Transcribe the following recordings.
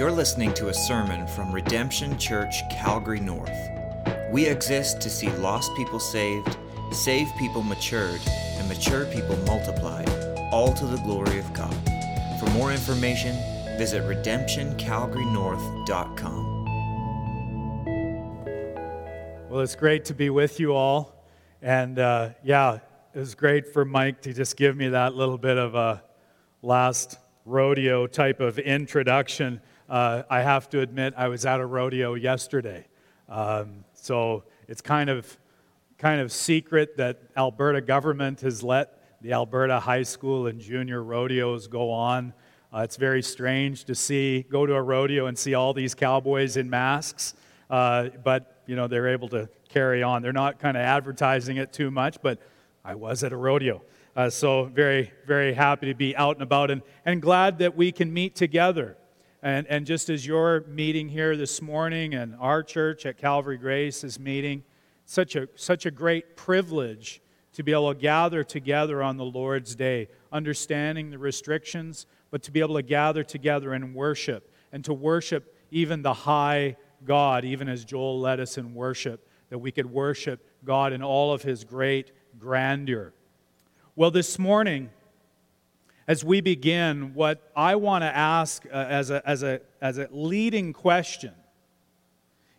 You're listening to a sermon from Redemption Church, Calgary North. We exist to see lost people saved, saved people matured, and mature people multiplied, all to the glory of God. For more information, visit redemptioncalgarynorth.com. Well, it's great to be with you all. And uh, yeah, it was great for Mike to just give me that little bit of a last rodeo type of introduction. Uh, I have to admit, I was at a rodeo yesterday. Um, so it's kind of, kind of secret that Alberta government has let the Alberta high school and junior rodeos go on. Uh, it's very strange to see, go to a rodeo and see all these cowboys in masks. Uh, but, you know, they're able to carry on. They're not kind of advertising it too much, but I was at a rodeo. Uh, so very, very happy to be out and about and, and glad that we can meet together. And, and just as your meeting here this morning and our church at Calvary Grace is meeting, such a, such a great privilege to be able to gather together on the Lord's day, understanding the restrictions, but to be able to gather together and worship, and to worship even the high God, even as Joel led us in worship, that we could worship God in all of his great grandeur. Well, this morning, as we begin, what I want to ask uh, as, a, as, a, as a leading question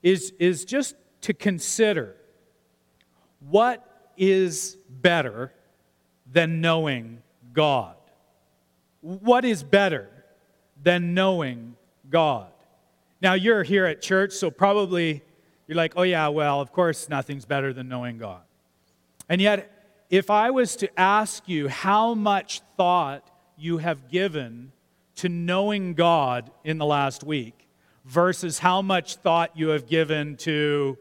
is, is just to consider what is better than knowing God? What is better than knowing God? Now, you're here at church, so probably you're like, oh, yeah, well, of course, nothing's better than knowing God. And yet, if I was to ask you how much thought you have given to knowing God in the last week versus how much thought you have given to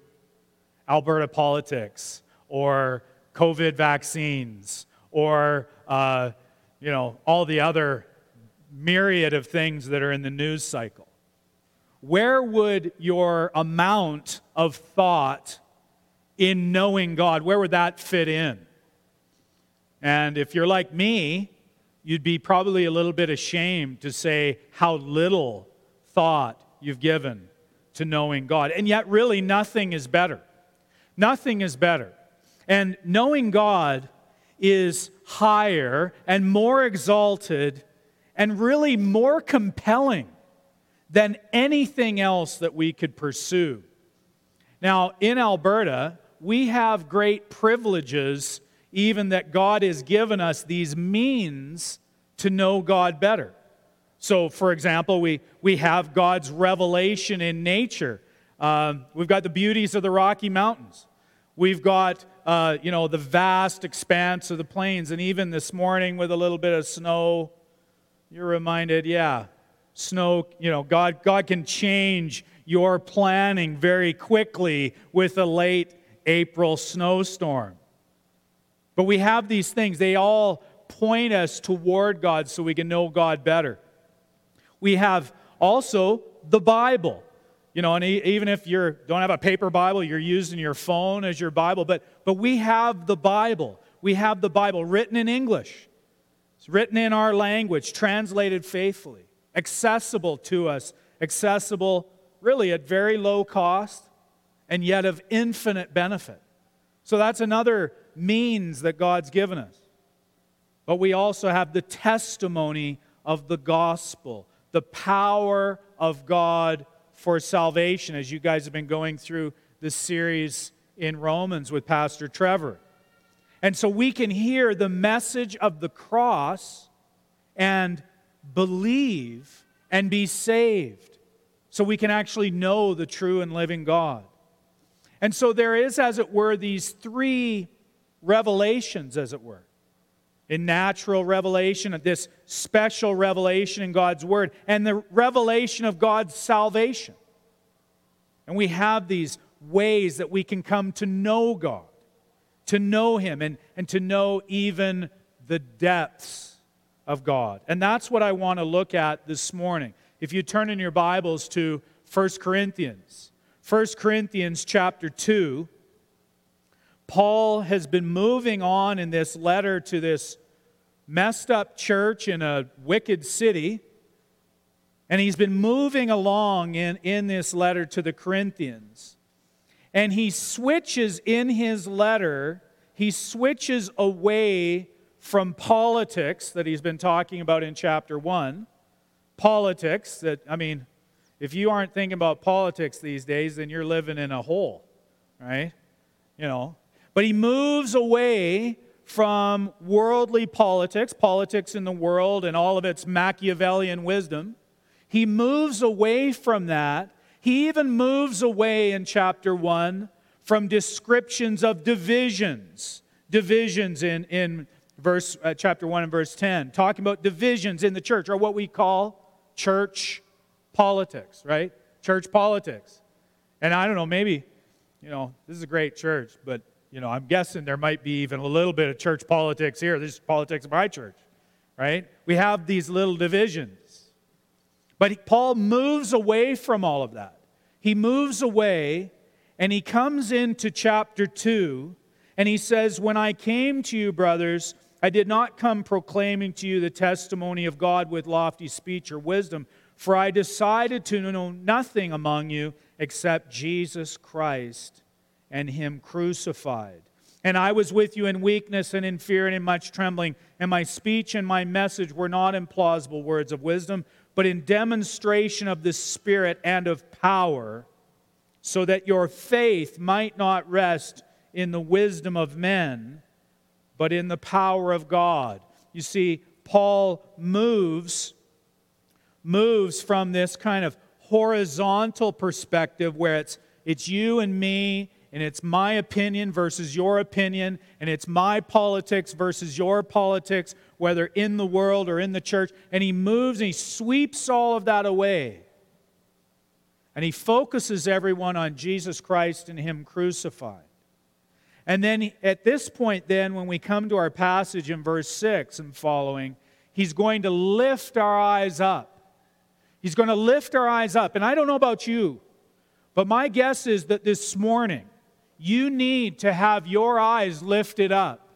Alberta politics or COVID vaccines or, uh, you know, all the other myriad of things that are in the news cycle. Where would your amount of thought in knowing God, where would that fit in? And if you're like me, you'd be probably a little bit ashamed to say how little thought you've given to knowing God. And yet, really, nothing is better. Nothing is better. And knowing God is higher and more exalted and really more compelling than anything else that we could pursue. Now, in Alberta, we have great privileges even that God has given us these means to know God better. So, for example, we, we have God's revelation in nature. Um, we've got the beauties of the Rocky Mountains. We've got, uh, you know, the vast expanse of the plains. And even this morning with a little bit of snow, you're reminded, yeah, snow, you know, God, God can change your planning very quickly with a late April snowstorm. But we have these things, they all point us toward God so we can know God better. We have also the Bible. You know, and even if you don't have a paper Bible, you're using your phone as your Bible, but, but we have the Bible. We have the Bible written in English. It's written in our language, translated faithfully, accessible to us, accessible really at very low cost and yet of infinite benefit. So that's another means that God's given us. But we also have the testimony of the gospel, the power of God for salvation, as you guys have been going through this series in Romans with Pastor Trevor. And so we can hear the message of the cross and believe and be saved. So we can actually know the true and living God. And so there is, as it were, these three revelations, as it were. In natural revelation, this special revelation in God's Word, and the revelation of God's salvation. And we have these ways that we can come to know God, to know Him, and, and to know even the depths of God. And that's what I want to look at this morning. If you turn in your Bibles to 1 Corinthians, 1 Corinthians chapter 2, Paul has been moving on in this letter to this messed up church in a wicked city. And he's been moving along in, in this letter to the Corinthians. And he switches in his letter, he switches away from politics that he's been talking about in chapter 1. Politics that, I mean, if you aren't thinking about politics these days, then you're living in a hole, right? You know. But he moves away from worldly politics, politics in the world and all of its Machiavellian wisdom. He moves away from that. He even moves away in chapter 1 from descriptions of divisions. Divisions in, in verse, uh, chapter 1 and verse 10, talking about divisions in the church, or what we call church politics, right? Church politics. And I don't know, maybe, you know, this is a great church, but, you know, I'm guessing there might be even a little bit of church politics here. This is politics of my church, right? We have these little divisions. But Paul moves away from all of that. He moves away and he comes into chapter 2 and he says, When I came to you, brothers, I did not come proclaiming to you the testimony of God with lofty speech or wisdom, for I decided to know nothing among you except Jesus Christ and Him crucified. And I was with you in weakness and in fear and in much trembling, and my speech and my message were not in plausible words of wisdom but in demonstration of the Spirit and of power, so that your faith might not rest in the wisdom of men, but in the power of God. You see, Paul moves moves from this kind of horizontal perspective where it's it's you and me and it's my opinion versus your opinion, and it's my politics versus your politics, whether in the world or in the church. And he moves and he sweeps all of that away. And he focuses everyone on Jesus Christ and Him crucified. And then at this point, then, when we come to our passage in verse 6 and following, he's going to lift our eyes up. He's going to lift our eyes up. And I don't know about you, but my guess is that this morning, you need to have your eyes lifted up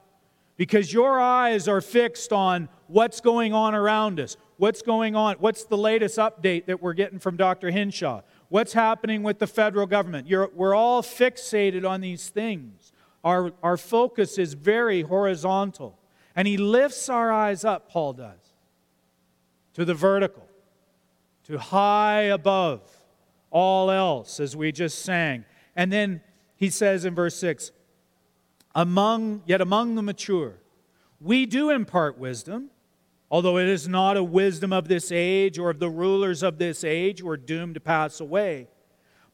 because your eyes are fixed on what's going on around us. What's going on? What's the latest update that we're getting from Dr. Hinshaw? What's happening with the federal government? You're, we're all fixated on these things. Our, our focus is very horizontal. And he lifts our eyes up, Paul does, to the vertical, to high above all else, as we just sang. And then he says in verse 6 among yet among the mature we do impart wisdom although it is not a wisdom of this age or of the rulers of this age who are doomed to pass away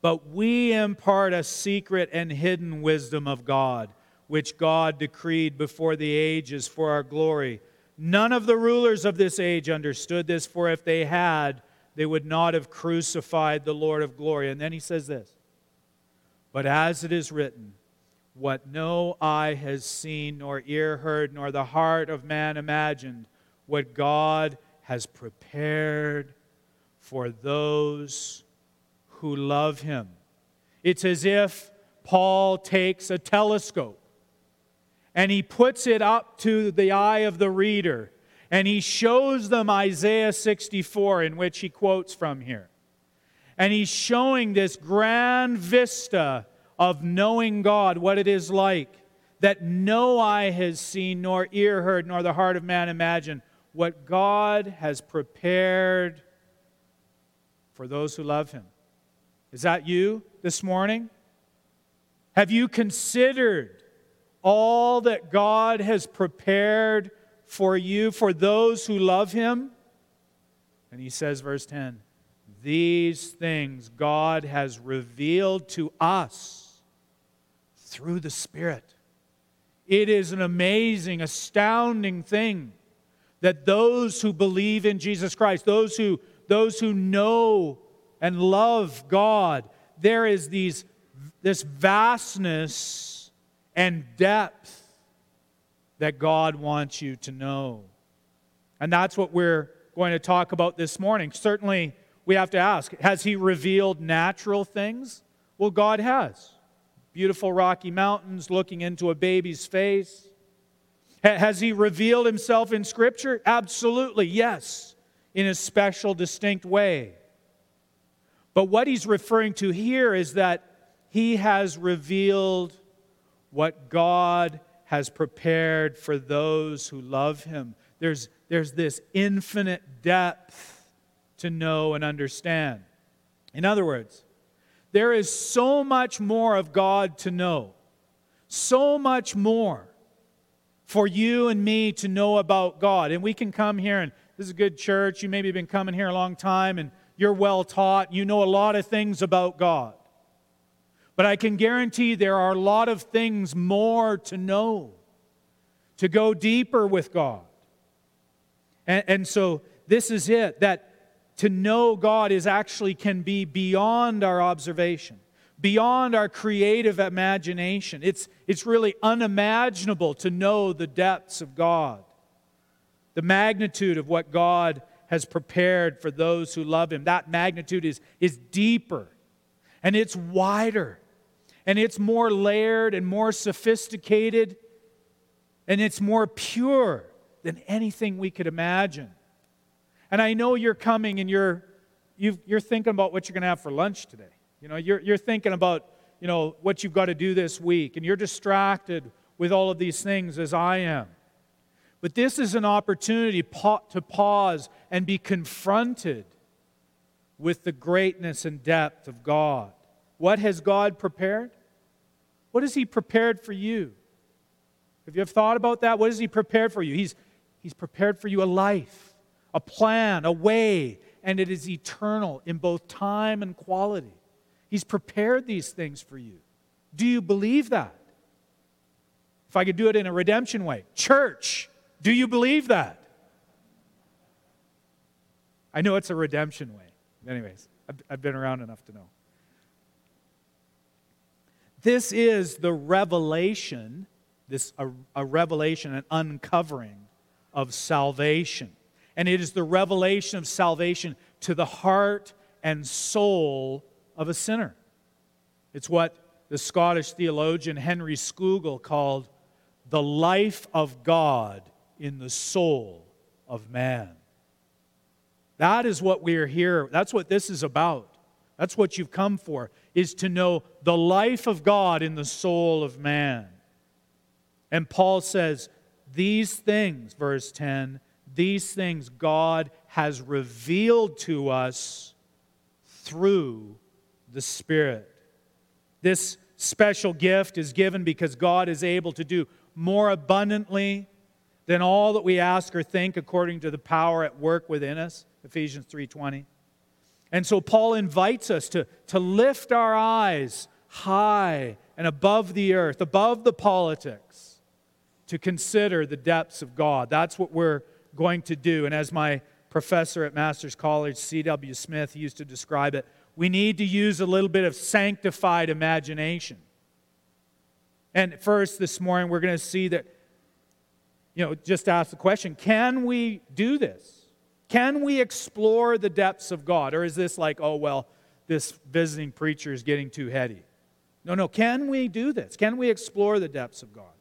but we impart a secret and hidden wisdom of God which God decreed before the ages for our glory. None of the rulers of this age understood this for if they had they would not have crucified the Lord of glory. And then he says this but as it is written, what no eye has seen, nor ear heard, nor the heart of man imagined, what God has prepared for those who love him. It's as if Paul takes a telescope and he puts it up to the eye of the reader and he shows them Isaiah 64, in which he quotes from here. And he's showing this grand vista of knowing God, what it is like, that no eye has seen, nor ear heard, nor the heart of man imagined, what God has prepared for those who love him. Is that you this morning? Have you considered all that God has prepared for you, for those who love him? And he says, verse 10 these things God has revealed to us through the Spirit. It is an amazing, astounding thing that those who believe in Jesus Christ, those who, those who know and love God, there is these, this vastness and depth that God wants you to know. And that's what we're going to talk about this morning. Certainly, we have to ask Has He revealed natural things? Well, God has. Beautiful rocky mountains looking into a baby's face. Has He revealed Himself in Scripture? Absolutely, yes. in a special, distinct way. But what he's referring to here is that he has revealed what God has prepared for those who love him. There's, there's this infinite depth to know and understand. In other words, there is so much more of God to know, so much more for you and me to know about God. And we can come here, and this is a good church. You maybe have been coming here a long time, and you're well taught. You know a lot of things about God. But I can guarantee there are a lot of things more to know, to go deeper with God. And, and so this is it that to know God is actually can be beyond our observation, beyond our creative imagination. It's, it's really unimaginable to know the depths of God, the magnitude of what God has prepared for those who love Him. That magnitude is, is deeper and it's wider and it's more layered and more sophisticated and it's more pure than anything we could imagine. And I know you're coming and you're, you are thinking about what you're going to have for lunch today. You know, you're, you're thinking about, you know, what you've got to do this week. And you're distracted with all of these things as I am. But this is an opportunity to pause and be confronted with the greatness and depth of God. What has God prepared? What has He prepared for you? Have you ever thought about that? What has He prepared for you? He's, he's prepared for you a life a plan, a way, and it is eternal in both time and quality. He's prepared these things for you. Do you believe that? If I could do it in a redemption way, church, do you believe that? I know it's a redemption way. Anyways, I've, been around enough to know. This is the revelation, this a, a revelation, an uncovering of salvation and it is the revelation of salvation to the heart and soul of a sinner. It's what the Scottish theologian Henry Scougal called the life of God in the soul of man. That is what we are here. That's what this is about. That's what you've come for, is to know the life of God in the soul of man. And Paul says, These things, verse 10, these things God has revealed to us through the Spirit. This special gift is given because God is able to do more abundantly than all that we ask or think according to the power at work within us ephesians 3.20 and so paul invites us to, to lift our eyes high and above the earth above the politics to consider the depths of god that's what we're going to do. And as my professor at Master's College, C.W. Smith, used to describe it, we need to use a little bit of sanctified imagination. And first, this morning, we're going to see that, you know, just ask the question can we do this? Can we explore the depths of God? Or is this like, oh, well, this visiting preacher is getting too heady? No, no. Can we do this? Can we explore the depths of God?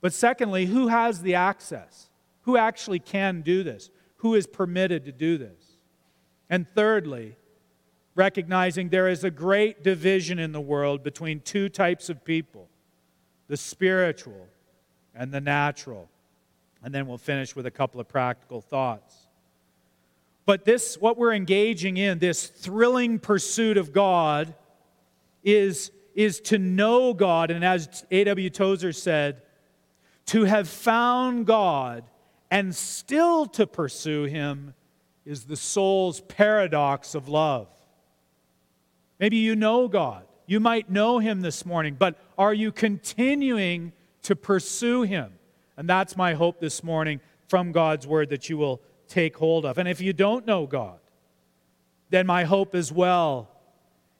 But secondly, who has the access? Who actually can do this? Who is permitted to do this? And thirdly, recognizing there is a great division in the world between two types of people the spiritual and the natural. And then we'll finish with a couple of practical thoughts. But this, what we're engaging in, this thrilling pursuit of God, is, is to know God. And as A.W. Tozer said, to have found God and still to pursue him is the soul's paradox of love. Maybe you know God. You might know him this morning, but are you continuing to pursue him? And that's my hope this morning from God's word that you will take hold of. And if you don't know God, then my hope as well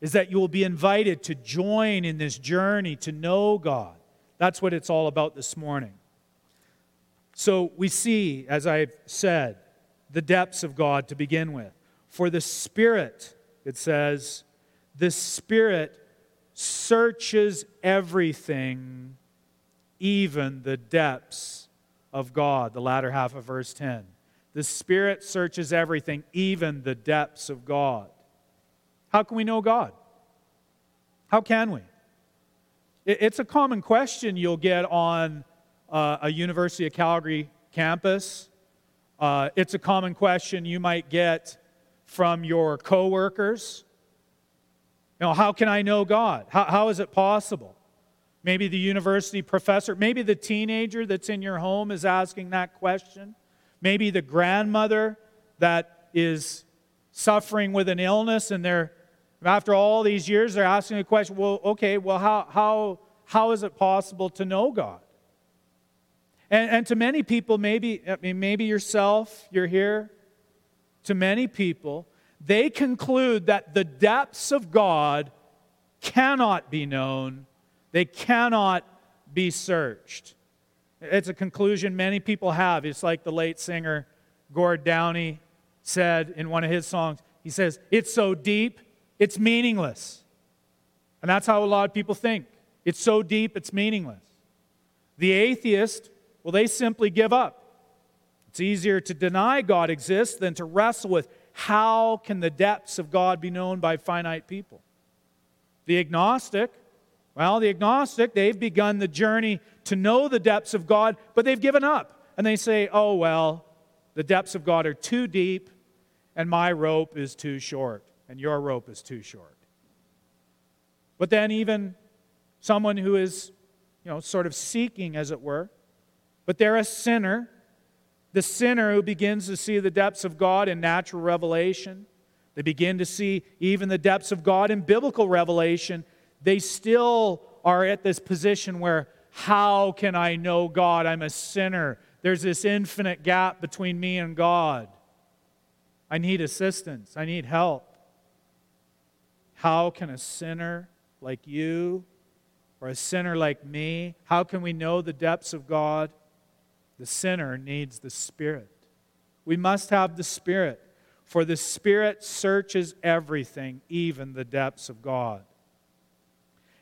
is that you will be invited to join in this journey to know God. That's what it's all about this morning. So we see, as I've said, the depths of God to begin with. For the Spirit, it says, the Spirit searches everything, even the depths of God. The latter half of verse 10. The Spirit searches everything, even the depths of God. How can we know God? How can we? It's a common question you'll get on uh, a University of Calgary campus. Uh, it's a common question you might get from your coworkers. You know, how can I know God? How, how is it possible? Maybe the university professor, maybe the teenager that's in your home is asking that question. Maybe the grandmother that is suffering with an illness and they're after all these years, they're asking the question well, okay, well, how, how, how is it possible to know God? And, and to many people, maybe, I mean, maybe yourself, you're here. To many people, they conclude that the depths of God cannot be known, they cannot be searched. It's a conclusion many people have. It's like the late singer Gord Downie said in one of his songs. He says, It's so deep, it's meaningless. And that's how a lot of people think. It's so deep, it's meaningless. The atheist, well, they simply give up. It's easier to deny God exists than to wrestle with how can the depths of God be known by finite people. The agnostic, well, the agnostic, they've begun the journey to know the depths of God, but they've given up. And they say, oh, well, the depths of God are too deep, and my rope is too short and your rope is too short. But then, even someone who is, you know, sort of seeking, as it were, but they're a sinner, the sinner who begins to see the depths of God in natural revelation, they begin to see even the depths of God in biblical revelation, they still are at this position where, how can I know God? I'm a sinner. There's this infinite gap between me and God. I need assistance. I need help. How can a sinner like you or a sinner like me, how can we know the depths of God? The sinner needs the Spirit. We must have the Spirit, for the Spirit searches everything, even the depths of God.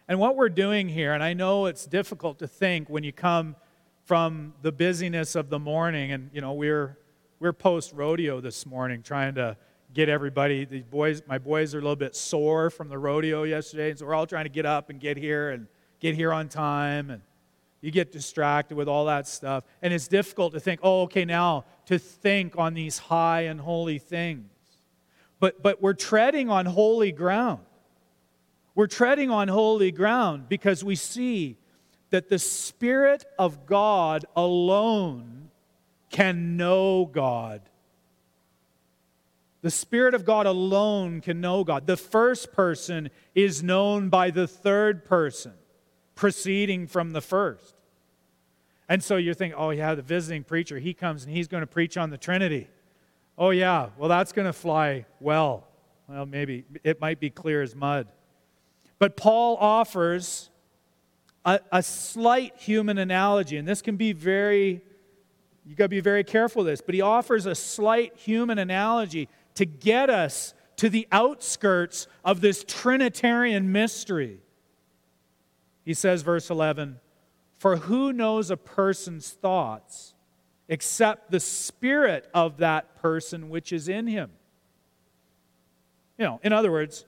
And what we're doing here, and I know it's difficult to think when you come from the busyness of the morning, and you know, we're we're post rodeo this morning trying to get everybody. The boys, my boys are a little bit sore from the rodeo yesterday, and so we're all trying to get up and get here and get here on time. And you get distracted with all that stuff, and it's difficult to think, oh, okay, now to think on these high and holy things. But but we're treading on holy ground. We're treading on holy ground because we see that the Spirit of God alone can know God the Spirit of God alone can know God. The first person is known by the third person, proceeding from the first. And so you're thinking, oh, yeah, the visiting preacher, he comes and he's going to preach on the Trinity. Oh, yeah, well, that's going to fly well. Well, maybe it might be clear as mud. But Paul offers a, a slight human analogy, and this can be very, you got to be very careful with this, but he offers a slight human analogy to get us to the outskirts of this Trinitarian mystery. He says, verse 11, For who knows a person's thoughts except the spirit of that person which is in him? You know, in other words,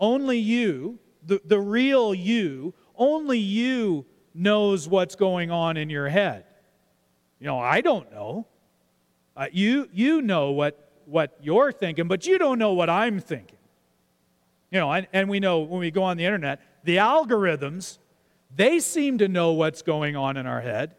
only you, the, the real you, only you knows what's going on in your head. You know, I don't know. Uh, you, you know what what you're thinking, but you don't know what I'm thinking. You know, and, and we know when we go on the internet, the algorithms, they seem to know what's going on in our head,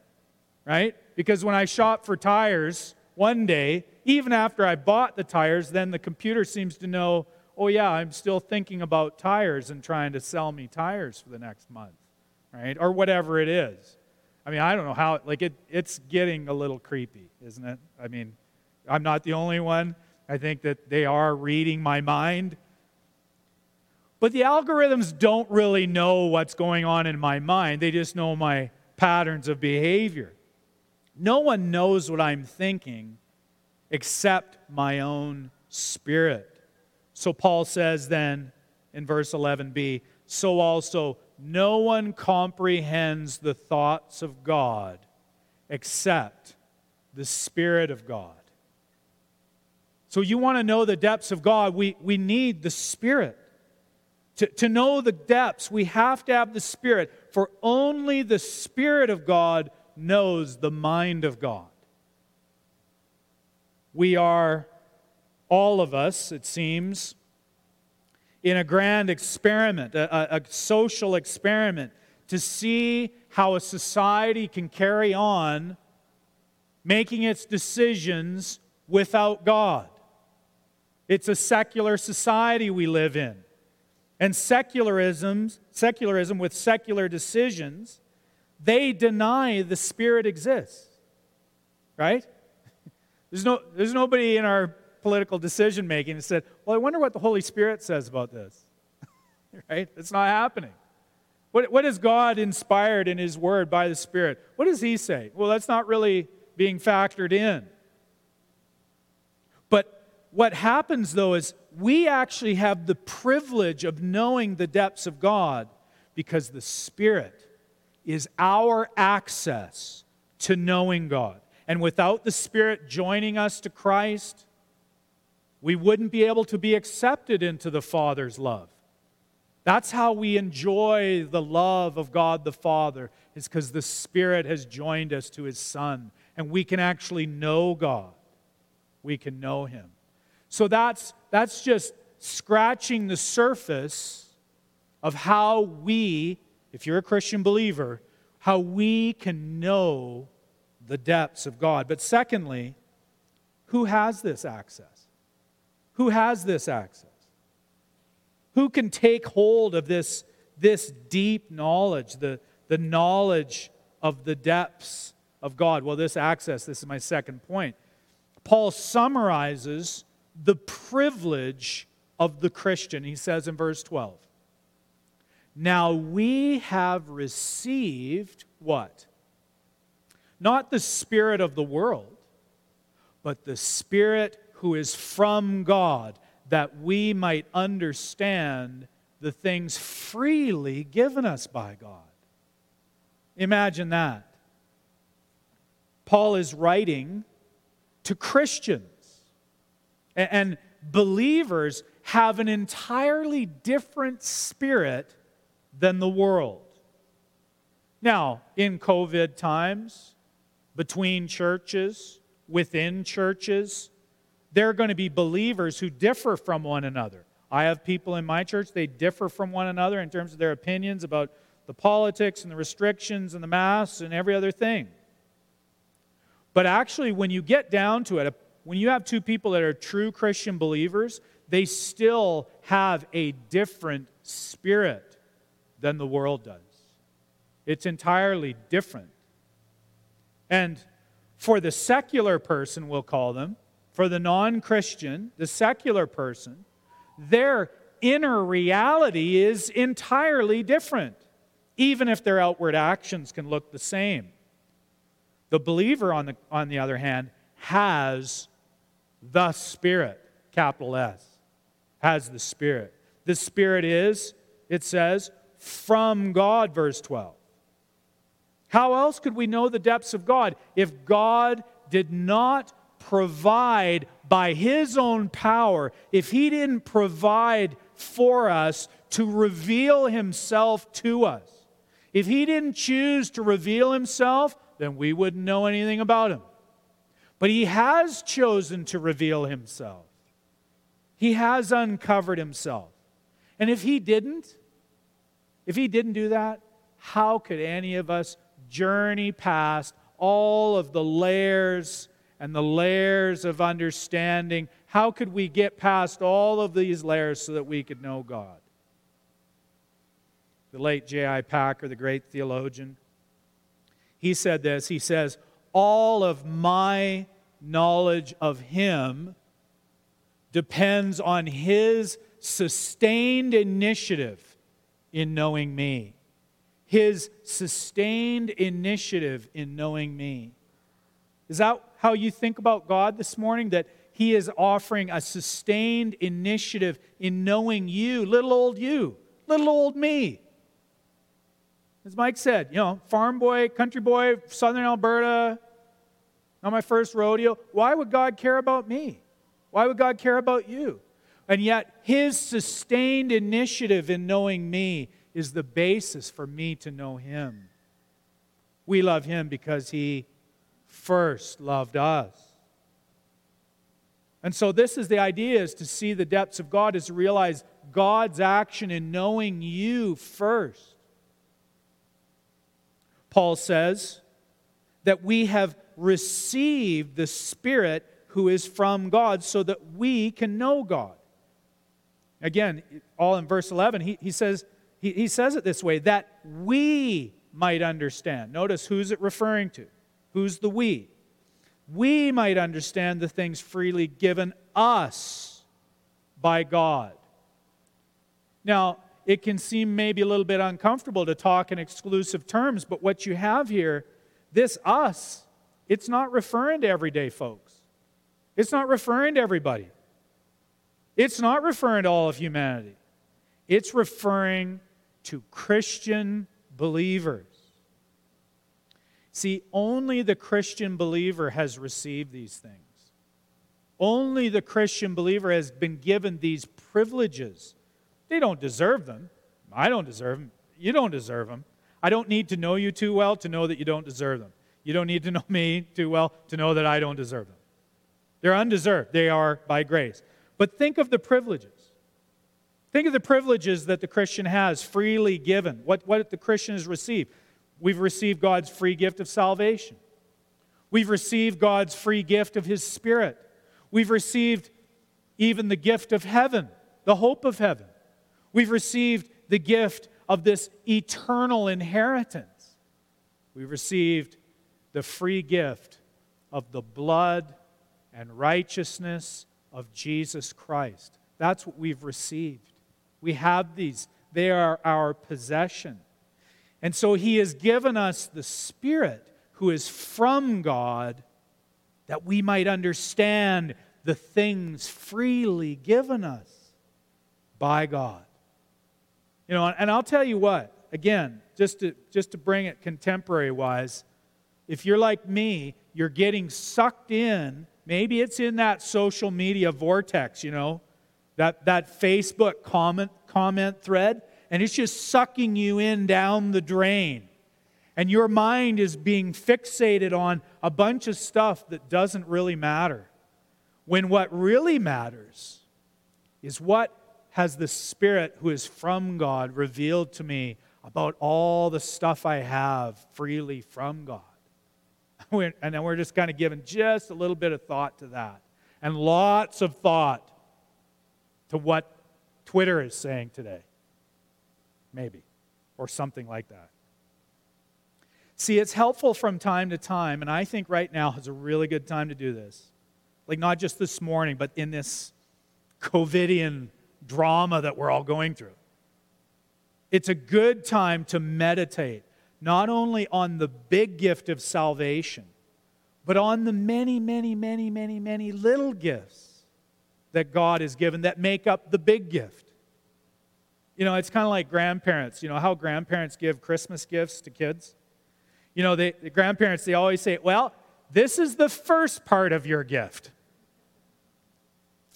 right? Because when I shop for tires one day, even after I bought the tires, then the computer seems to know, oh, yeah, I'm still thinking about tires and trying to sell me tires for the next month, right? Or whatever it is. I mean, I don't know how, like, it, it's getting a little creepy, isn't it? I mean, I'm not the only one. I think that they are reading my mind. But the algorithms don't really know what's going on in my mind, they just know my patterns of behavior. No one knows what I'm thinking except my own spirit. So Paul says then in verse 11b so also no one comprehends the thoughts of God except the Spirit of God. So, you want to know the depths of God, we, we need the Spirit. To, to know the depths, we have to have the Spirit, for only the Spirit of God knows the mind of God. We are, all of us, it seems, in a grand experiment, a, a, a social experiment, to see how a society can carry on making its decisions without God. It's a secular society we live in. And secularism, secularism with secular decisions, they deny the Spirit exists. Right? There's, no, there's nobody in our political decision making that said, Well, I wonder what the Holy Spirit says about this. right? It's not happening. What, what is God inspired in His Word by the Spirit? What does He say? Well, that's not really being factored in. But what happens, though, is we actually have the privilege of knowing the depths of God because the Spirit is our access to knowing God. And without the Spirit joining us to Christ, we wouldn't be able to be accepted into the Father's love. That's how we enjoy the love of God the Father, is because the Spirit has joined us to His Son, and we can actually know God. We can know Him. So that's, that's just scratching the surface of how we, if you're a Christian believer, how we can know the depths of God. But secondly, who has this access? Who has this access? Who can take hold of this, this deep knowledge, the, the knowledge of the depths of God? Well, this access, this is my second point. Paul summarizes the privilege of the Christian. He says in verse 12, Now we have received what? Not the Spirit of the world, but the Spirit who is from God, that we might understand the things freely given us by God. Imagine that. Paul is writing to Christians and believers have an entirely different spirit than the world. Now, in COVID times, between churches, within churches, there are going to be believers who differ from one another. I have people in my church, they differ from one another in terms of their opinions about the politics and the restrictions and the masks and every other thing. But actually, when you get down to it, when you have two people that are true Christian believers, they still have a different spirit than the world does. It's entirely different. And for the secular person, we'll call them, for the non Christian, the secular person, their inner reality is entirely different, even if their outward actions can look the same. The believer, on the, on the other hand, has the Spirit, capital S, has the Spirit. The Spirit is, it says, from God, verse 12. How else could we know the depths of God if God did not provide by His own power, if He didn't provide for us to reveal Himself to us? If He didn't choose to reveal Himself, then we wouldn't know anything about Him. But he has chosen to reveal himself. He has uncovered himself. And if he didn't, if he didn't do that, how could any of us journey past all of the layers and the layers of understanding? How could we get past all of these layers so that we could know God? The late J.I. Packer, the great theologian, he said this. He says, all of my knowledge of Him depends on His sustained initiative in knowing me. His sustained initiative in knowing me. Is that how you think about God this morning? That He is offering a sustained initiative in knowing you, little old you, little old me. As Mike said, you know, farm boy, country boy, southern Alberta, not my first rodeo. Why would God care about me? Why would God care about you? And yet, His sustained initiative in knowing me is the basis for me to know Him. We love Him because He first loved us. And so this is the idea is to see the depths of God is to realize God's action in knowing you first. Paul says that we have received the Spirit who is from God so that we can know God. Again, all in verse 11, he, he, says, he, he says it this way that we might understand. Notice who's it referring to? Who's the we? We might understand the things freely given us by God. Now, it can seem maybe a little bit uncomfortable to talk in exclusive terms, but what you have here, this us, it's not referring to everyday folks. It's not referring to everybody. It's not referring to all of humanity. It's referring to Christian believers. See, only the Christian believer has received these things. Only the Christian believer has been given these privileges. They don't deserve them. I don't deserve them. You don't deserve them. I don't need to know you too well to know that you don't deserve them. You don't need to know me too well to know that I don't deserve them. They're undeserved, they are by grace. But think of the privileges. Think of the privileges that the Christian has freely given, what, what the Christian has received. We've received God's free gift of salvation. We've received God's free gift of His Spirit. We've received even the gift of heaven, the hope of heaven. We've received the gift of this eternal inheritance. We've received the free gift of the blood and righteousness of Jesus Christ. That's what we've received. We have these, they are our possession. And so he has given us the Spirit who is from God that we might understand the things freely given us by God. You know, and I'll tell you what, again, just to, just to bring it contemporary wise, if you're like me, you're getting sucked in. Maybe it's in that social media vortex, you know, that, that Facebook comment, comment thread and it's just sucking you in down the drain. And your mind is being fixated on a bunch of stuff that doesn't really matter. When what really matters is what has the Spirit who is from God revealed to me about all the stuff I have freely from God. And then we're just kind of giving just a little bit of thought to that. And lots of thought to what Twitter is saying today maybe, or something like that. See, it's helpful from time to time, and I think right now is a really good time to do this. Like, not just this morning, but in this COVIDian drama that we're all going through. It's a good time to meditate not only on the big gift of salvation, but on the many, many, many, many, many little gifts that God has given that make up the big gift. You know, it's kind of like grandparents. You know how grandparents give Christmas gifts to kids? You know, they, the grandparents, they always say, well, this is the first part of your gift.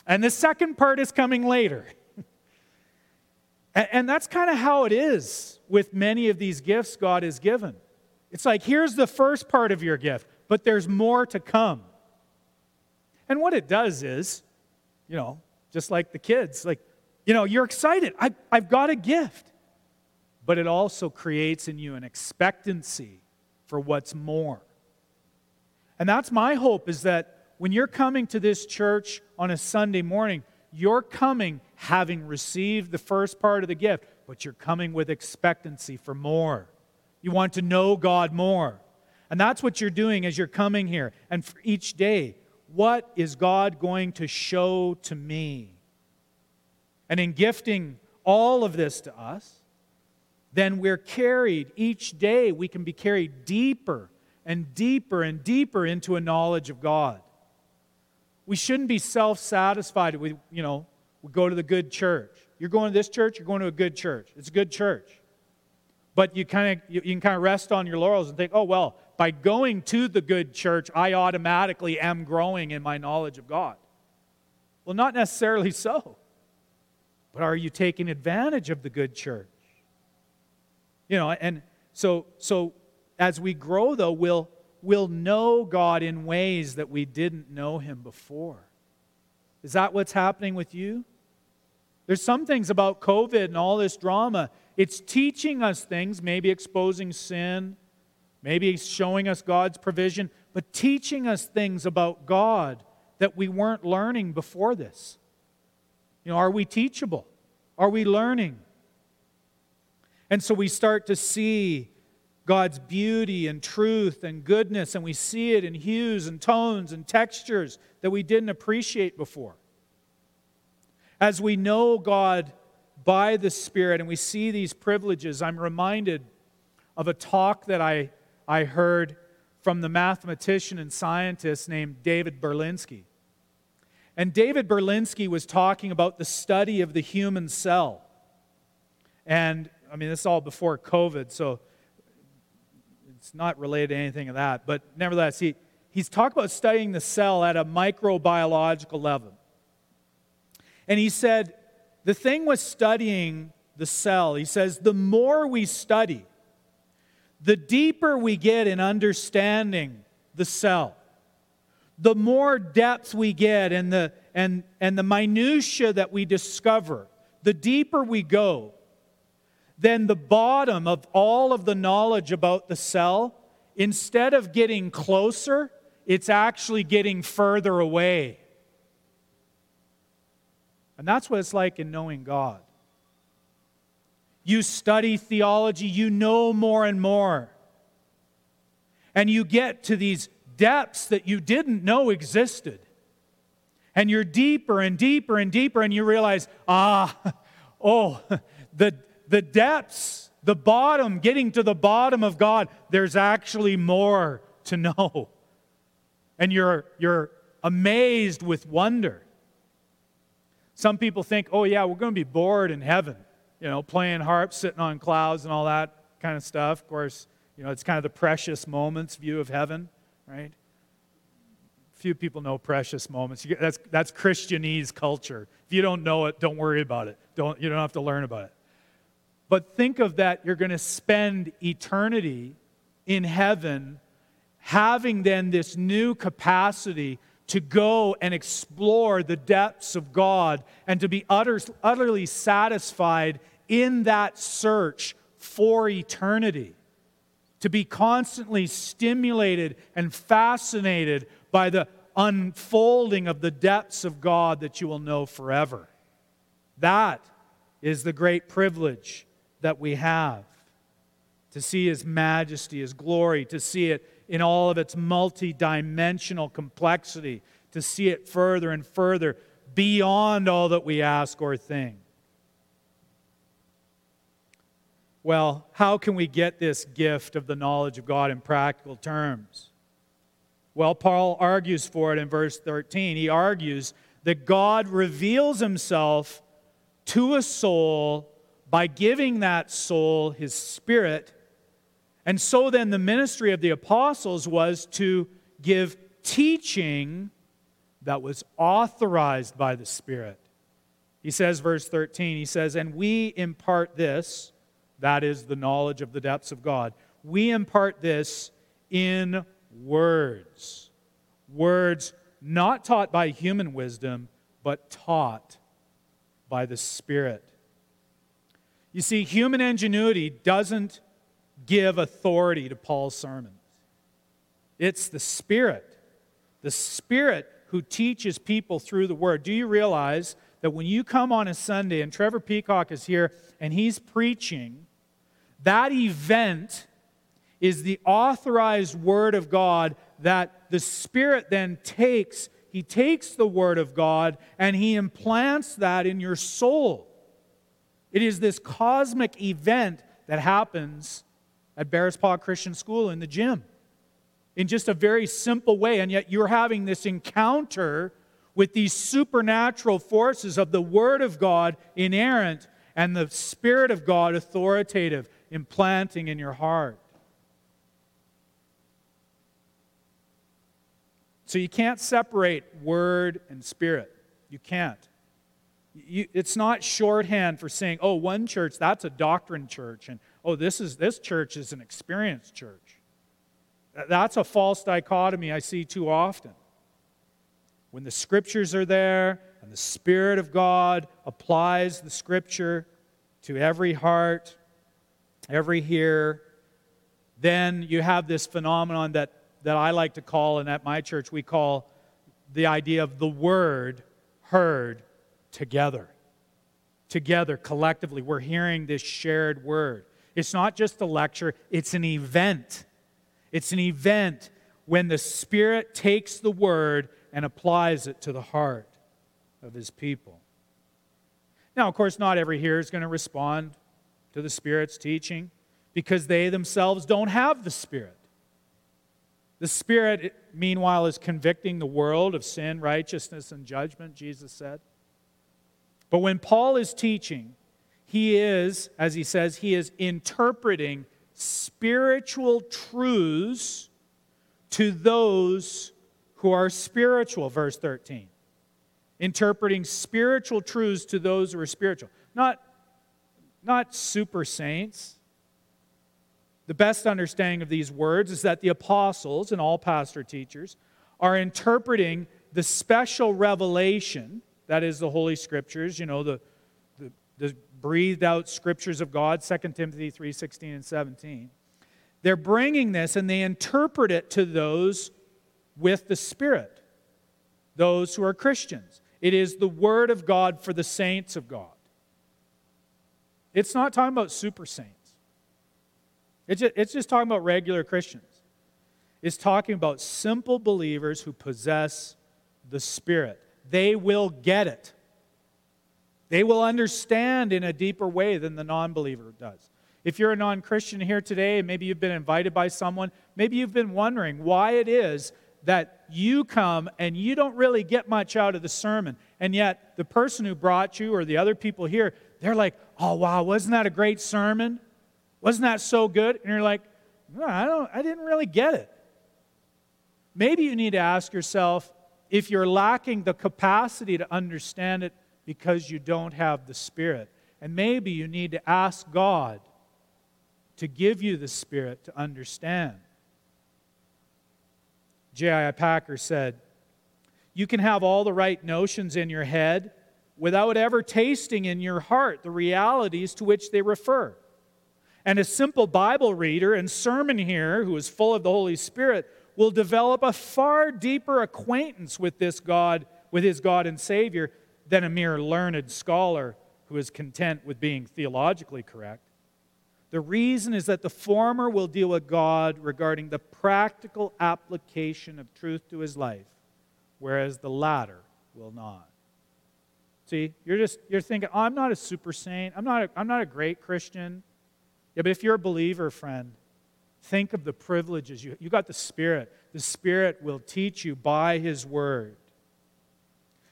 And the second part is coming later. And, and that's kind of how it is with many of these gifts God has given. It's like, here's the first part of your gift, but there's more to come. And what it does is, you know, just like the kids, like you know, you're excited. I, I've got a gift. But it also creates in you an expectancy for what's more. And that's my hope is that when you're coming to this church on a Sunday morning, you're coming having received the first part of the gift, but you're coming with expectancy for more. You want to know God more. And that's what you're doing as you're coming here. And for each day, what is God going to show to me? and in gifting all of this to us, then we're carried each day, we can be carried deeper and deeper and deeper into a knowledge of God. We shouldn't be self satisfied. We, you know, we go to the good church. You're going to this church, you're going to a good church. It's a good church. But you kind of you, you can kind of rest on your laurels and think, oh well, by going to the good church, I automatically am growing in my knowledge of God. Well, not necessarily so. But are you taking advantage of the good church? You know, and so so as we grow though, we'll we'll know God in ways that we didn't know him before. Is that what's happening with you? There's some things about COVID and all this drama. It's teaching us things, maybe exposing sin, maybe showing us God's provision, but teaching us things about God that we weren't learning before this. You know, are we teachable? Are we learning? And so we start to see God's beauty and truth and goodness, and we see it in hues and tones and textures that we didn't appreciate before. As we know God by the Spirit and we see these privileges, I'm reminded of a talk that I, I heard from the mathematician and scientist named David Berlinski. And David Berlinski was talking about the study of the human cell. And I mean, this is all before COVID, so it's not related to anything of that. But nevertheless, he, he's talked about studying the cell at a microbiological level. And he said, the thing with studying the cell, he says, the more we study, the deeper we get in understanding the cell, the more depth we get and the, and, and the minutiae that we discover, the deeper we go, then the bottom of all of the knowledge about the cell, instead of getting closer, it's actually getting further away. And that's what it's like in knowing God. You study theology, you know more and more. And you get to these depths that you didn't know existed. And you're deeper and deeper and deeper, and you realize, ah, oh, the, the depths, the bottom, getting to the bottom of God, there's actually more to know. And you're, you're amazed with wonder. Some people think, oh, yeah, we're going to be bored in heaven, you know, playing harps, sitting on clouds, and all that kind of stuff. Of course, you know, it's kind of the precious moments view of heaven, right? Few people know precious moments. That's, that's Christianese culture. If you don't know it, don't worry about it. Don't, you don't have to learn about it. But think of that, you're going to spend eternity in heaven, having then this new capacity to go and explore the depths of God and to be utter, utterly satisfied in that search for eternity. To be constantly stimulated and fascinated by the unfolding of the depths of God that you will know forever. That is the great privilege that we have to see His majesty, His glory, to see it in all of its multidimensional complexity, to see it further and further beyond all that we ask or think. Well, how can we get this gift of the knowledge of God in practical terms? Well, Paul argues for it in verse 13. He argues that God reveals himself to a soul by giving that soul his spirit and so then the ministry of the apostles was to give teaching that was authorized by the Spirit. He says, verse 13, he says, And we impart this, that is the knowledge of the depths of God, we impart this in words. Words not taught by human wisdom, but taught by the Spirit. You see, human ingenuity doesn't give authority to Paul's sermons. It's the Spirit, the Spirit who teaches people through the Word. Do you realize that when you come on a Sunday and Trevor Peacock is here and he's preaching, that event is the authorized Word of God that the Spirit then takes. He takes the Word of God and he implants that in your soul. It is this cosmic event that happens at Bearspaw Christian School in the gym in just a very simple way. And yet you're having this encounter with these supernatural forces of the Word of God inerrant and the Spirit of God authoritative, implanting in your heart. So you can't separate Word and Spirit. You can't. You, it's not shorthand for saying, oh, one church, that's a doctrine church, and oh, this, is, this church is an experience church. That's a false dichotomy I see too often. When the scriptures are there and the Spirit of God applies the scripture to every heart, every hearer, then you have this phenomenon that, that I like to call, and at my church we call the idea of the word heard together. Together, collectively, we're hearing this shared word. It's not just a lecture, it's an event. It's an event when the Spirit takes the word and applies it to the heart of his people. Now, of course, not every hearer is going to respond to the Spirit's teaching because they themselves don't have the Spirit. The Spirit, meanwhile, is convicting the world of sin, righteousness, and judgment, Jesus said. But when Paul is teaching, he is, as he says, he is interpreting spiritual truths to those who are spiritual, verse 13. Interpreting spiritual truths to those who are spiritual. Not, not super saints. The best understanding of these words is that the apostles and all pastor teachers are interpreting the special revelation, that is the Holy Scriptures, you know, the, the, the breathed out scriptures of God, 2 Timothy 3 16 and 17. They're bringing this and they interpret it to those with the Spirit, those who are Christians. It is the Word of God for the saints of God. It's not talking about super saints, it's just, it's just talking about regular Christians. It's talking about simple believers who possess the Spirit. They will get it. They will understand in a deeper way than the non believer does. If you're a non Christian here today, and maybe you've been invited by someone, maybe you've been wondering why it is that you come and you don't really get much out of the sermon. And yet, the person who brought you or the other people here, they're like, oh, wow, wasn't that a great sermon? Wasn't that so good? And you're like, no, I, don't, I didn't really get it. Maybe you need to ask yourself if you're lacking the capacity to understand it because you don't have the Spirit. And maybe you need to ask God to give you the Spirit to understand. J.I. Packer said, You can have all the right notions in your head without ever tasting in your heart the realities to which they refer. And a simple Bible reader and sermon hearer who is full of the Holy Spirit will develop a far deeper acquaintance with this God, with his God and Savior, than a mere learned scholar who is content with being theologically correct. The reason is that the former will deal with God regarding the practical application of truth to his life, whereas the latter will not. See, you're just you're thinking, oh, I'm not a super saint. I'm not a, I'm not a great Christian. Yeah, but if you're a believer, friend, think of the privileges. You, you got the Spirit. The Spirit will teach you by His Word.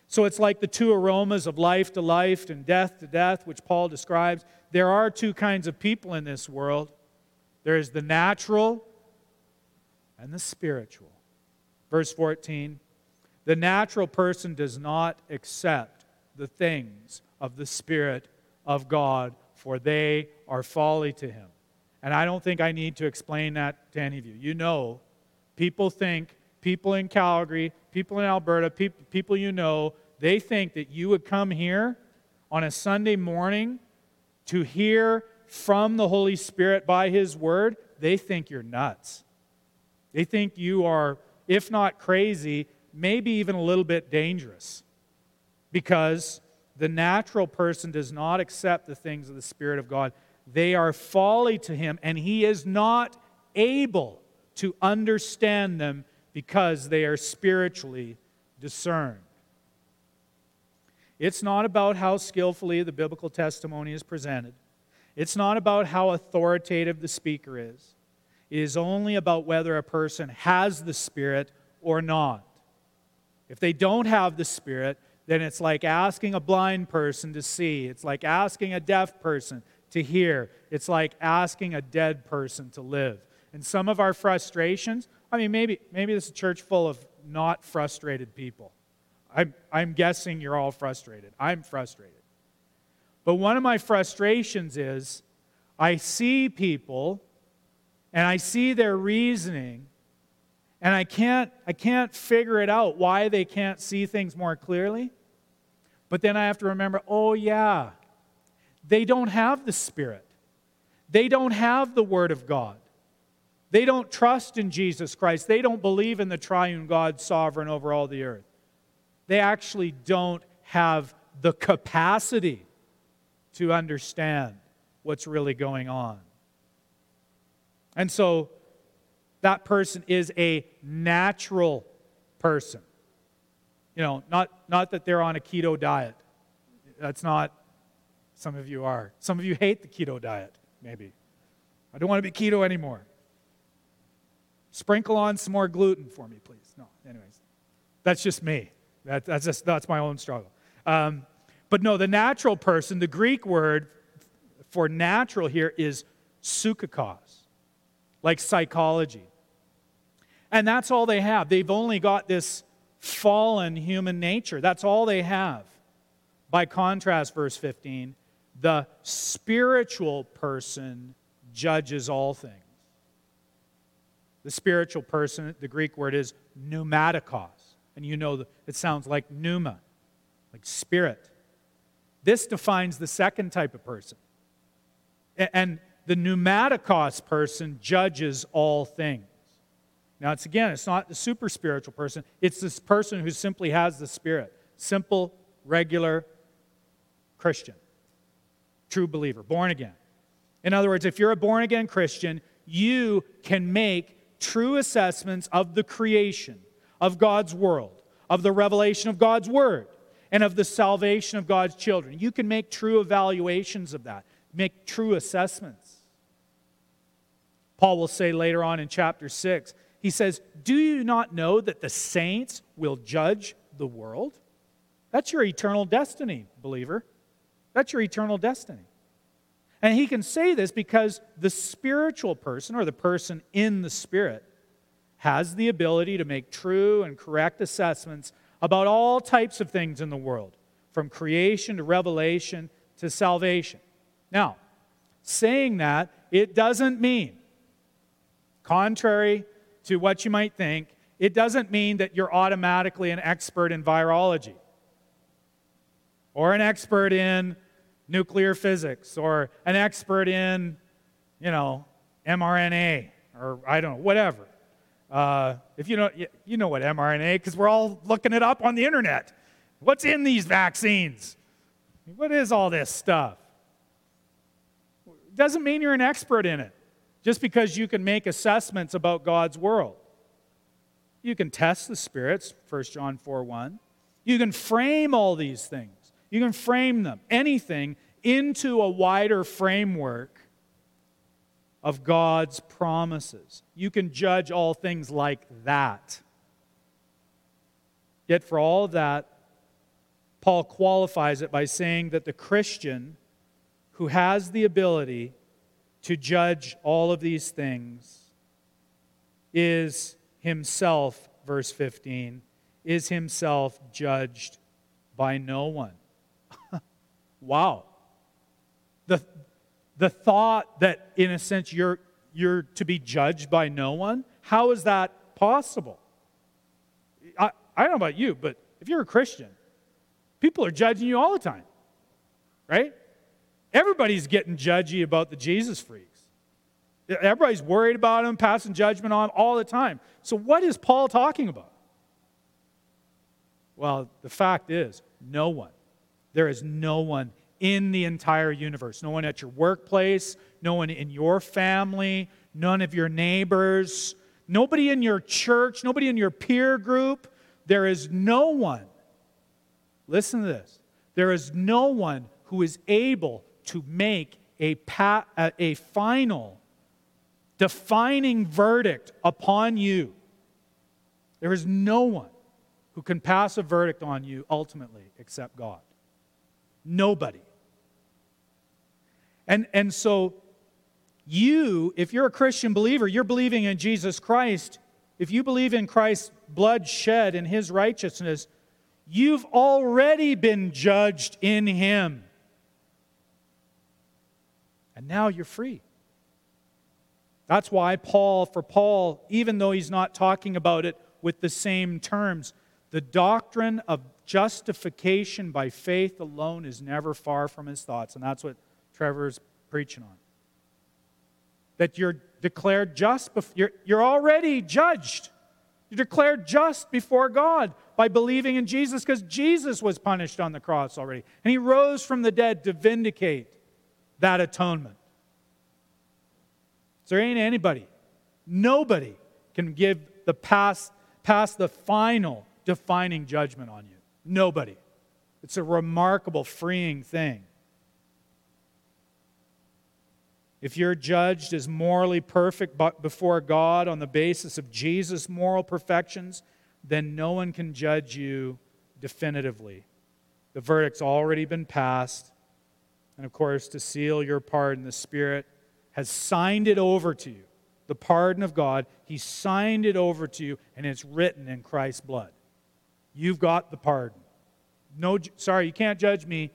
So it's like the two aromas of life to life and death to death, which Paul describes. There are two kinds of people in this world there is the natural and the spiritual. Verse 14 The natural person does not accept the things of the Spirit of God, for they are folly to him. And I don't think I need to explain that to any of you. You know, people think people in Calgary, people in Alberta, people, people you know, they think that you would come here on a Sunday morning to hear from the Holy Spirit by His Word. They think you're nuts. They think you are, if not crazy, maybe even a little bit dangerous. Because the natural person does not accept the things of the Spirit of God. They are folly to him, and he is not able to understand them because they are spiritually discerned. It's not about how skillfully the biblical testimony is presented. It's not about how authoritative the speaker is. It is only about whether a person has the Spirit or not. If they don't have the Spirit, then it's like asking a blind person to see. It's like asking a deaf person to hear. It's like asking a dead person to live. And some of our frustrations, I mean, maybe, maybe this is a church full of not frustrated people. I'm, I'm guessing you're all frustrated. I'm frustrated. But one of my frustrations is I see people and I see their reasoning and I can't, I can't figure it out why they can't see things more clearly. But then I have to remember oh, yeah, they don't have the Spirit, they don't have the Word of God. They don't trust in Jesus Christ. They don't believe in the triune God sovereign over all the earth. They actually don't have the capacity to understand what's really going on. And so that person is a natural person. You know, not, not that they're on a keto diet. That's not, some of you are. Some of you hate the keto diet, maybe. I don't want to be keto anymore. Sprinkle on some more gluten for me, please. No, anyways, that's just me. That, that's, just, that's my own struggle. Um, but no, the natural person, the Greek word for natural here is psychikos, like psychology. And that's all they have. They've only got this fallen human nature. That's all they have. By contrast, verse 15, the spiritual person judges all things. The spiritual person, the Greek word is pneumatikos. And you know it sounds like pneuma, like spirit. This defines the second type of person. And the pneumatikos person judges all things. Now, it's again, it's not the super spiritual person, it's this person who simply has the Spirit. Simple, regular Christian, true believer, born again. In other words, if you're a born again Christian, you can make true assessments of the creation, of God's world, of the revelation of God's word, and of the salvation of God's children. You can make true evaluations of that, make true assessments. Paul will say later on in chapter 6 he says, Do you not know that the saints will judge the world? That's your eternal destiny, believer. That's your eternal destiny. And he can say this because the spiritual person, or the person in the spirit, has the ability to make true and correct assessments about all types of things in the world, from creation to revelation to salvation. Now, saying that, it doesn't mean, contrary to what you might think, it doesn't mean that you're automatically an expert in virology or an expert in nuclear physics or an expert in, you know, mRNA or I don't know, whatever. Uh, if you know, you know what mRNA, because we're all looking it up on the internet. What's in these vaccines? What is all this stuff? Doesn't mean you're an expert in it just because you can make assessments about God's world. You can test the spirits, 1 John 4 1. You can frame all these things. You can frame them, anything, into a wider framework of God's promises. You can judge all things like that. Yet, for all of that, Paul qualifies it by saying that the Christian who has the ability to judge all of these things is himself, verse 15, is himself judged by no one. Wow. The, the thought that, in a sense, you're, you're to be judged by no one, how is that possible? I, I don't know about you, but if you're a Christian, people are judging you all the time, right? Everybody's getting judgy about the Jesus freaks. Everybody's worried about them, passing judgment on them all the time. So, what is Paul talking about? Well, the fact is, no one. There is no one in the entire universe. No one at your workplace, no one in your family, none of your neighbors, nobody in your church, nobody in your peer group. There is no one. Listen to this. There is no one who is able to make a, pa- a final, defining verdict upon you. There is no one who can pass a verdict on you ultimately except God. Nobody. And, and so, you, if you're a Christian believer, you're believing in Jesus Christ. If you believe in Christ's blood shed and his righteousness, You've already been judged in Him. And now you're free. That's why Paul, for Paul, even though he's not talking about it with the same terms, the doctrine of justification by faith alone is never far from his thoughts. And that's what Trevor's preaching on. That you're declared just, before, you're, you're already judged. You're declared just before God by believing in Jesus because Jesus was punished on the cross already. And he rose from the dead to vindicate that atonement. So there ain't anybody, nobody can give the past, pass the final defining judgment on you. Nobody. It's a remarkable, freeing thing. If you're judged as morally perfect before God on the basis of Jesus' moral perfections, then no one can judge you definitively. The verdict's already been passed. And of course, to seal your pardon, the Spirit has signed it over to you. The pardon of God, He signed it over to you, and it's written in Christ's blood. You've got the pardon. No, sorry, you can't judge me.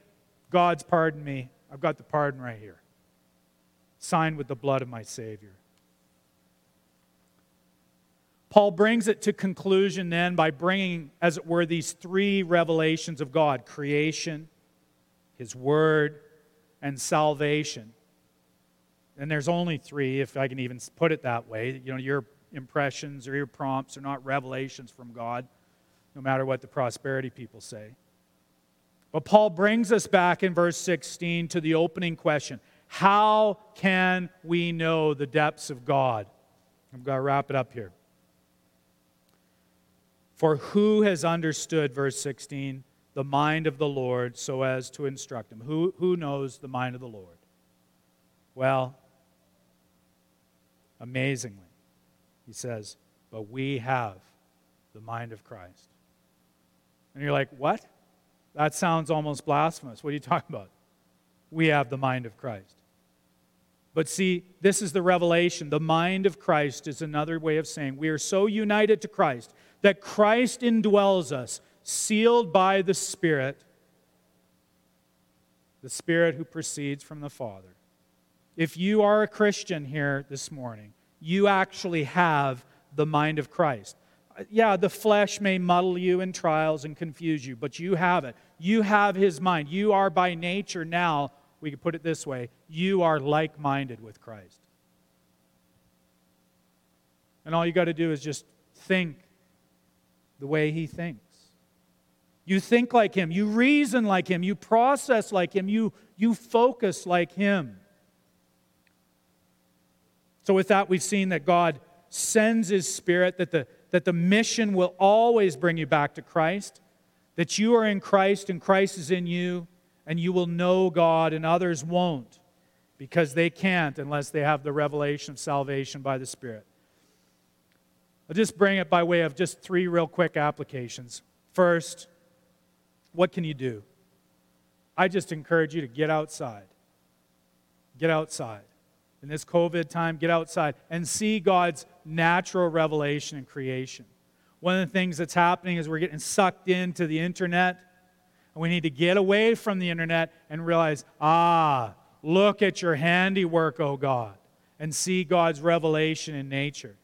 God's pardoned me. I've got the pardon right here. Signed with the blood of my Savior. Paul brings it to conclusion then by bringing, as it were, these three revelations of God creation, His Word, and salvation and there's only three, if I can even put it that way. You know, your impressions or your prompts are not revelations from God, no matter what the prosperity people say. But Paul brings us back in verse 16 to the opening question How can we know the depths of God? I've got to wrap it up here. For who has understood, verse 16, the mind of the Lord so as to instruct him? Who, who knows the mind of the Lord? Well, amazingly. He says, But we have the mind of Christ. And you're like, What? That sounds almost blasphemous. What are you talking about? We have the mind of Christ. But see, this is the revelation. The mind of Christ is another way of saying we are so united to Christ that Christ indwells us, sealed by the Spirit, the Spirit who proceeds from the Father. If you are a Christian here this morning, you actually have the mind of Christ. Yeah, the flesh may muddle you in trials and confuse you, but you have it. You have his mind. You are by nature now, we could put it this way, you are like minded with Christ. And all you got to do is just think the way he thinks. You think like him, you reason like him, you process like him, you, you focus like him. So, with that, we've seen that God sends His Spirit, that the, that the mission will always bring you back to Christ, that you are in Christ and Christ is in you, and you will know God and others won't because they can't unless they have the revelation of salvation by the Spirit. I'll just bring it by way of just three real quick applications. First, what can you do? I just encourage you to get outside. Get outside in this COVID time, get outside and see God's natural revelation in creation. One of the things that's happening is we're getting sucked into the internet, and we need to get away from the internet and realize, ah, look at your handiwork, oh God, and see God's revelation in nature.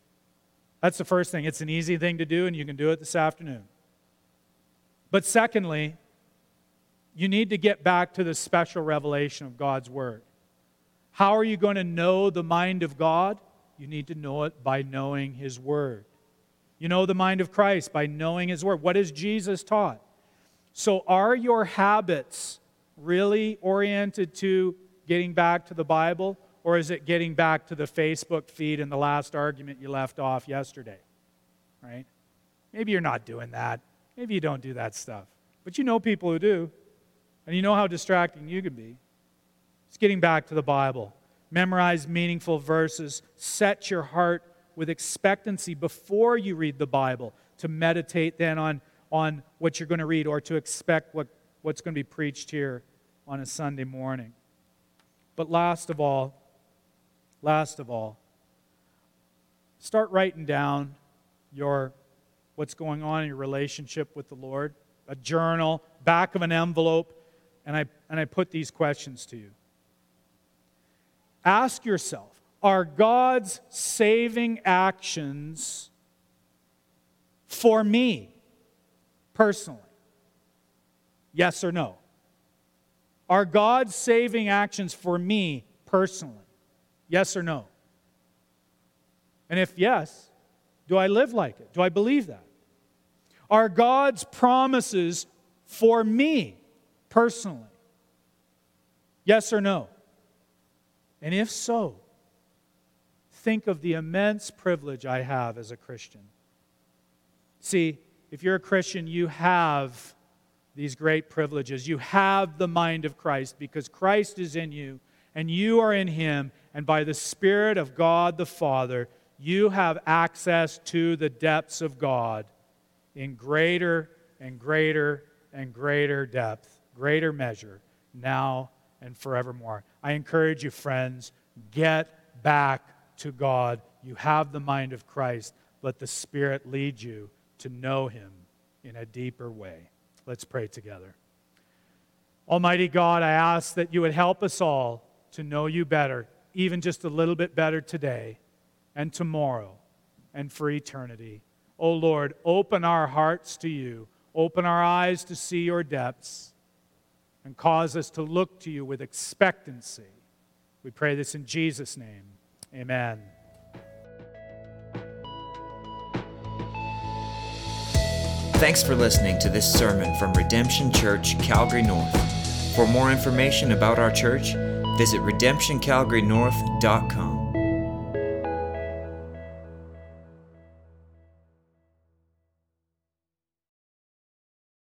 That's the first thing. It's an easy thing to do, and you can do it this afternoon. But secondly, you need to get back to the special revelation of God's Word. How are you going to know the mind of God? You need to know it by knowing His Word. You know the mind of Christ by knowing His Word. What has Jesus taught? So, are your habits really oriented to getting back to the Bible, or is it getting back to the Facebook feed and the last argument you left off yesterday? Right? Maybe you're not doing that. Maybe you don't do that stuff. But you know people who do, and you know how distracting you can be. It's getting back to the Bible. Memorize meaningful verses. Set your heart with expectancy before you read the Bible to meditate then on, on what you're going to read or to expect what, what's going to be preached here on a Sunday morning. But last of all, last of all, start writing down your what's going on in your relationship with the Lord. a journal, back of an envelope, and I, and I put these questions to you. Ask yourself Are God's saving actions for me personally? Yes or no? Are God's saving actions for me personally? Yes or no? And if yes, do I live like it? Do I believe that? Are God's promises for me personally? Yes or no? And if so, think of the immense privilege I have as a Christian. See, if you're a Christian, you have these great privileges. You have the mind of Christ because Christ is in you and you are in him, and by the Spirit of God the Father, you have access to the depths of God in greater and greater and greater depth, greater measure, now and forevermore. I encourage you, friends, get back to God. You have the mind of Christ. Let the Spirit lead you to know Him in a deeper way. Let's pray together. Almighty God, I ask that you would help us all to know you better, even just a little bit better today and tomorrow and for eternity. Oh Lord, open our hearts to you, open our eyes to see your depths, and cause us to look to you with expectancy. We pray this in Jesus' name. Amen. Thanks for listening to this sermon from Redemption Church, Calgary North. For more information about our church, visit redemptioncalgarynorth.com.